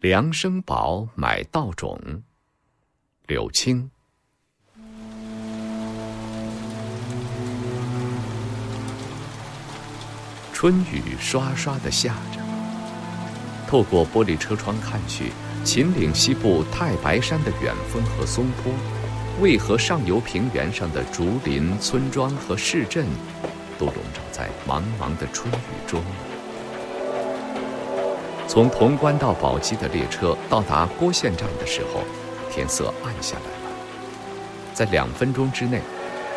梁生宝买稻种，柳青。春雨刷刷的下着，透过玻璃车窗看去，秦岭西部太白山的远峰和松坡，渭河上游平原上的竹林、村庄和市镇，都笼罩在茫茫的春雨中。从潼关到宝鸡的列车到达郭县站的时候，天色暗下来了。在两分钟之内，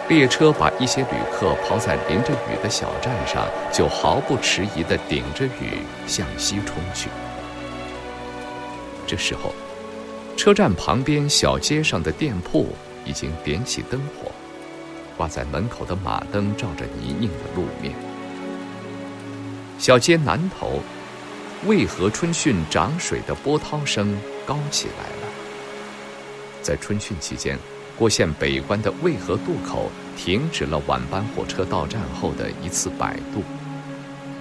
列车把一些旅客抛在淋着雨的小站上，就毫不迟疑地顶着雨向西冲去。这时候，车站旁边小街上的店铺已经点起灯火，挂在门口的马灯照着泥泞的路面。小街南头。渭河春汛涨水的波涛声高起来了。在春汛期间，郭县北关的渭河渡口停止了晚班火车到站后的一次摆渡。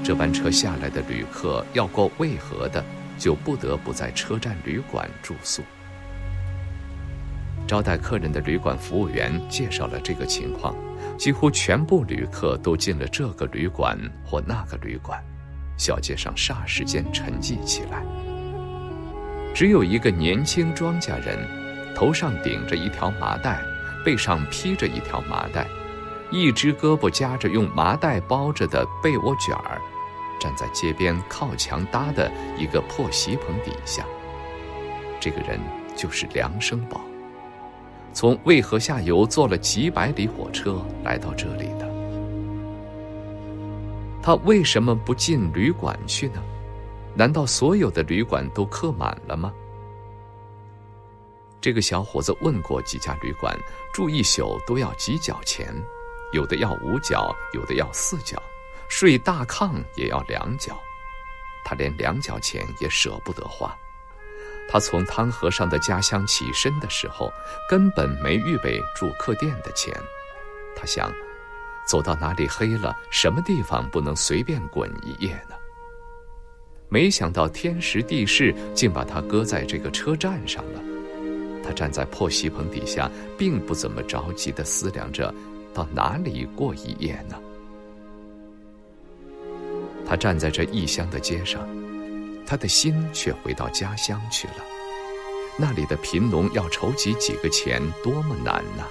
这班车下来的旅客要过渭河的，就不得不在车站旅馆住宿。招待客人的旅馆服务员介绍了这个情况，几乎全部旅客都进了这个旅馆或那个旅馆。小街上霎时间沉寂起来，只有一个年轻庄稼人，头上顶着一条麻袋，背上披着一条麻袋，一只胳膊夹着用麻袋包着的被窝卷儿，站在街边靠墙搭的一个破席棚底下。这个人就是梁生宝，从渭河下游坐了几百里火车来到这里的。他为什么不进旅馆去呢？难道所有的旅馆都客满了吗？这个小伙子问过几家旅馆，住一宿都要几角钱，有的要五角，有的要四角，睡大炕也要两角，他连两角钱也舍不得花。他从汤和尚的家乡起身的时候，根本没预备住客店的钱，他想。走到哪里黑了，什么地方不能随便滚一夜呢？没想到天时地势竟把他搁在这个车站上了。他站在破席棚底下，并不怎么着急的思量着，到哪里过一夜呢？他站在这异乡的街上，他的心却回到家乡去了。那里的贫农要筹集几个钱，多么难呐！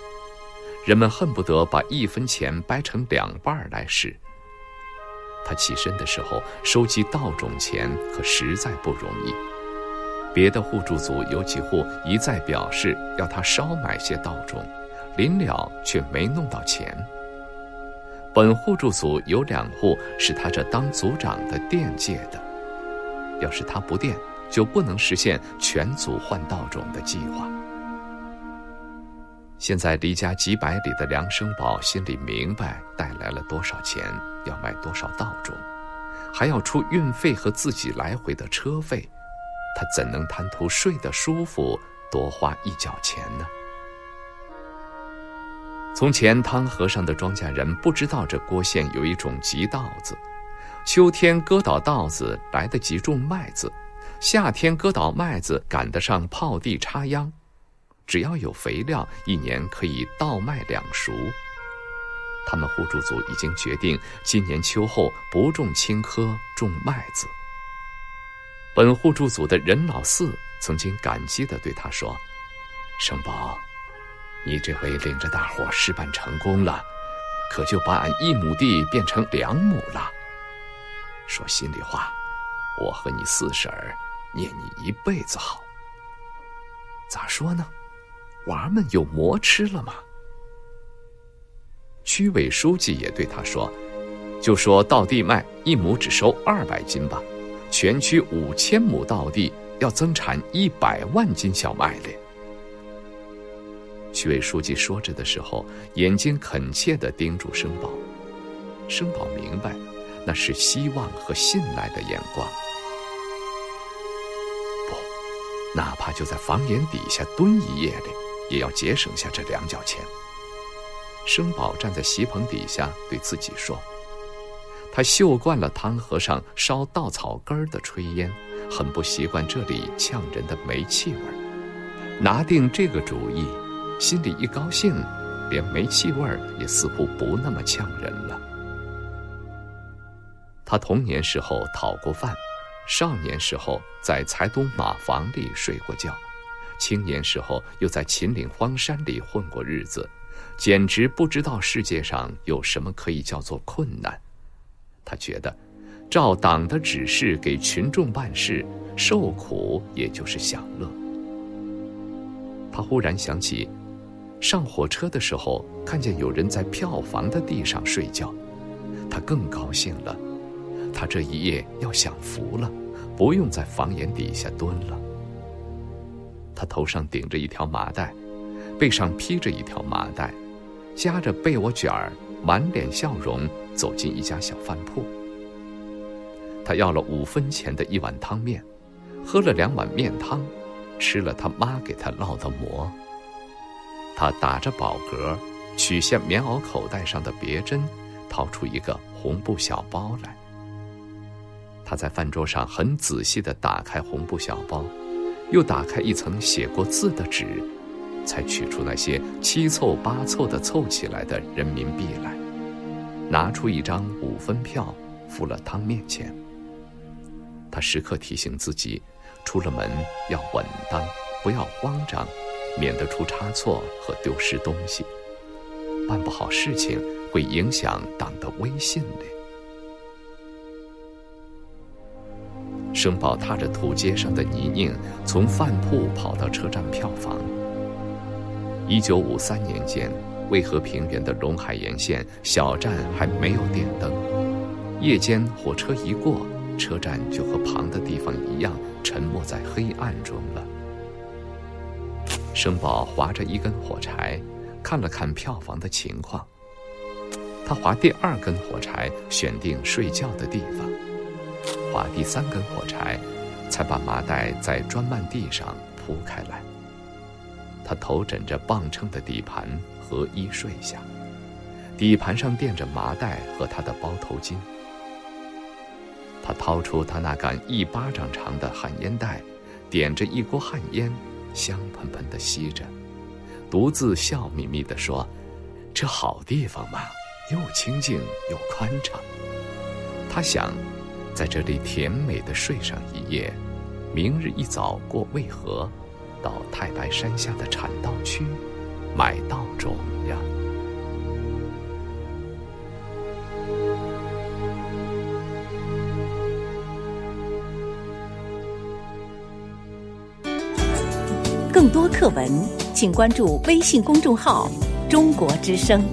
人们恨不得把一分钱掰成两半来使。他起身的时候，收集稻种钱可实在不容易。别的互助组有几户一再表示要他少买些稻种，临了却没弄到钱。本互助组有两户是他这当组长的店借的，要是他不垫，就不能实现全组换稻种的计划。现在离家几百里的梁生宝心里明白带来了多少钱，要买多少稻种，还要出运费和自己来回的车费，他怎能贪图睡得舒服多花一角钱呢？从前汤和尚的庄稼人不知道这郭县有一种急稻子，秋天割倒稻子来得及种麦子，夏天割倒麦子赶得上泡地插秧。只要有肥料，一年可以稻麦两熟。他们互助组已经决定，今年秋后不种青稞，种麦子。本互助组的任老四曾经感激地对他说：“生宝，你这回领着大伙事办成功了，可就把俺一亩地变成两亩了。说心里话，我和你四婶儿念你一辈子好。咋说呢？”娃们有馍吃了吗？区委书记也对他说：“就说稻地麦一亩只收二百斤吧，全区五千亩稻地要增产一百万斤小麦嘞。”区委书记说着的时候，眼睛恳切地盯住生宝。生宝明白，那是希望和信赖的眼光。不，哪怕就在房檐底下蹲一夜哩。也要节省下这两角钱。生宝站在席棚底下，对自己说：“他嗅惯了汤和尚烧稻草根儿的炊烟，很不习惯这里呛人的煤气味儿。拿定这个主意，心里一高兴，连煤气味儿也似乎不那么呛人了。他童年时候讨过饭，少年时候在财东马房里睡过觉，青年时候又在秦岭荒山里混过日子，简直不知道世界上有什么可以叫做困难。他觉得，照党的指示给群众办事，受苦也就是享乐。他忽然想起，上火车的时候看见有人在票房的地上睡觉，他更高兴了。他这一夜要享福了，不用在房檐底下蹲了。他头上顶着一条麻袋，背上披着一条麻袋，夹着被窝卷儿，满脸笑容走进一家小饭铺。他要了五分钱的一碗汤面，喝了两碗面汤，吃了他妈给他烙的馍。他打着饱嗝，取下棉袄口袋上的别针，掏出一个红布小包来。他在饭桌上很仔细地打开红布小包，又打开一层写过字的纸，才取出那些七凑八凑的凑起来的人民币来，拿出一张五分票，付了汤面钱。他时刻提醒自己，出了门要稳当，不要慌张，免得出差错和丢失东西，办不好事情会影响党的威信的。生宝踏着土街上的泥泞，从饭铺跑到车站票房。一九五三年间，渭河平原的陇海沿线小站还没有电灯，夜间火车一过，车站就和旁的地方一样，沉没在黑暗中了。生宝划着一根火柴，看了看票房的情况。他划第二根火柴，选定睡觉的地方。划第三根火柴，才把麻袋在砖幔地上铺开来。他头枕着磅秤的底盘，和衣睡下，底盘上垫着麻袋和他的包头巾。他掏出他那杆一巴掌长的旱烟袋，点着一锅旱烟，香喷喷的吸着，独自笑眯眯地说：“这好地方嘛，又清静又宽敞。”他想。在这里甜美的睡上一夜，明日一早过渭河，到太白山下的产稻区买稻种呀。更多课文，请关注微信公众号“中国之声”。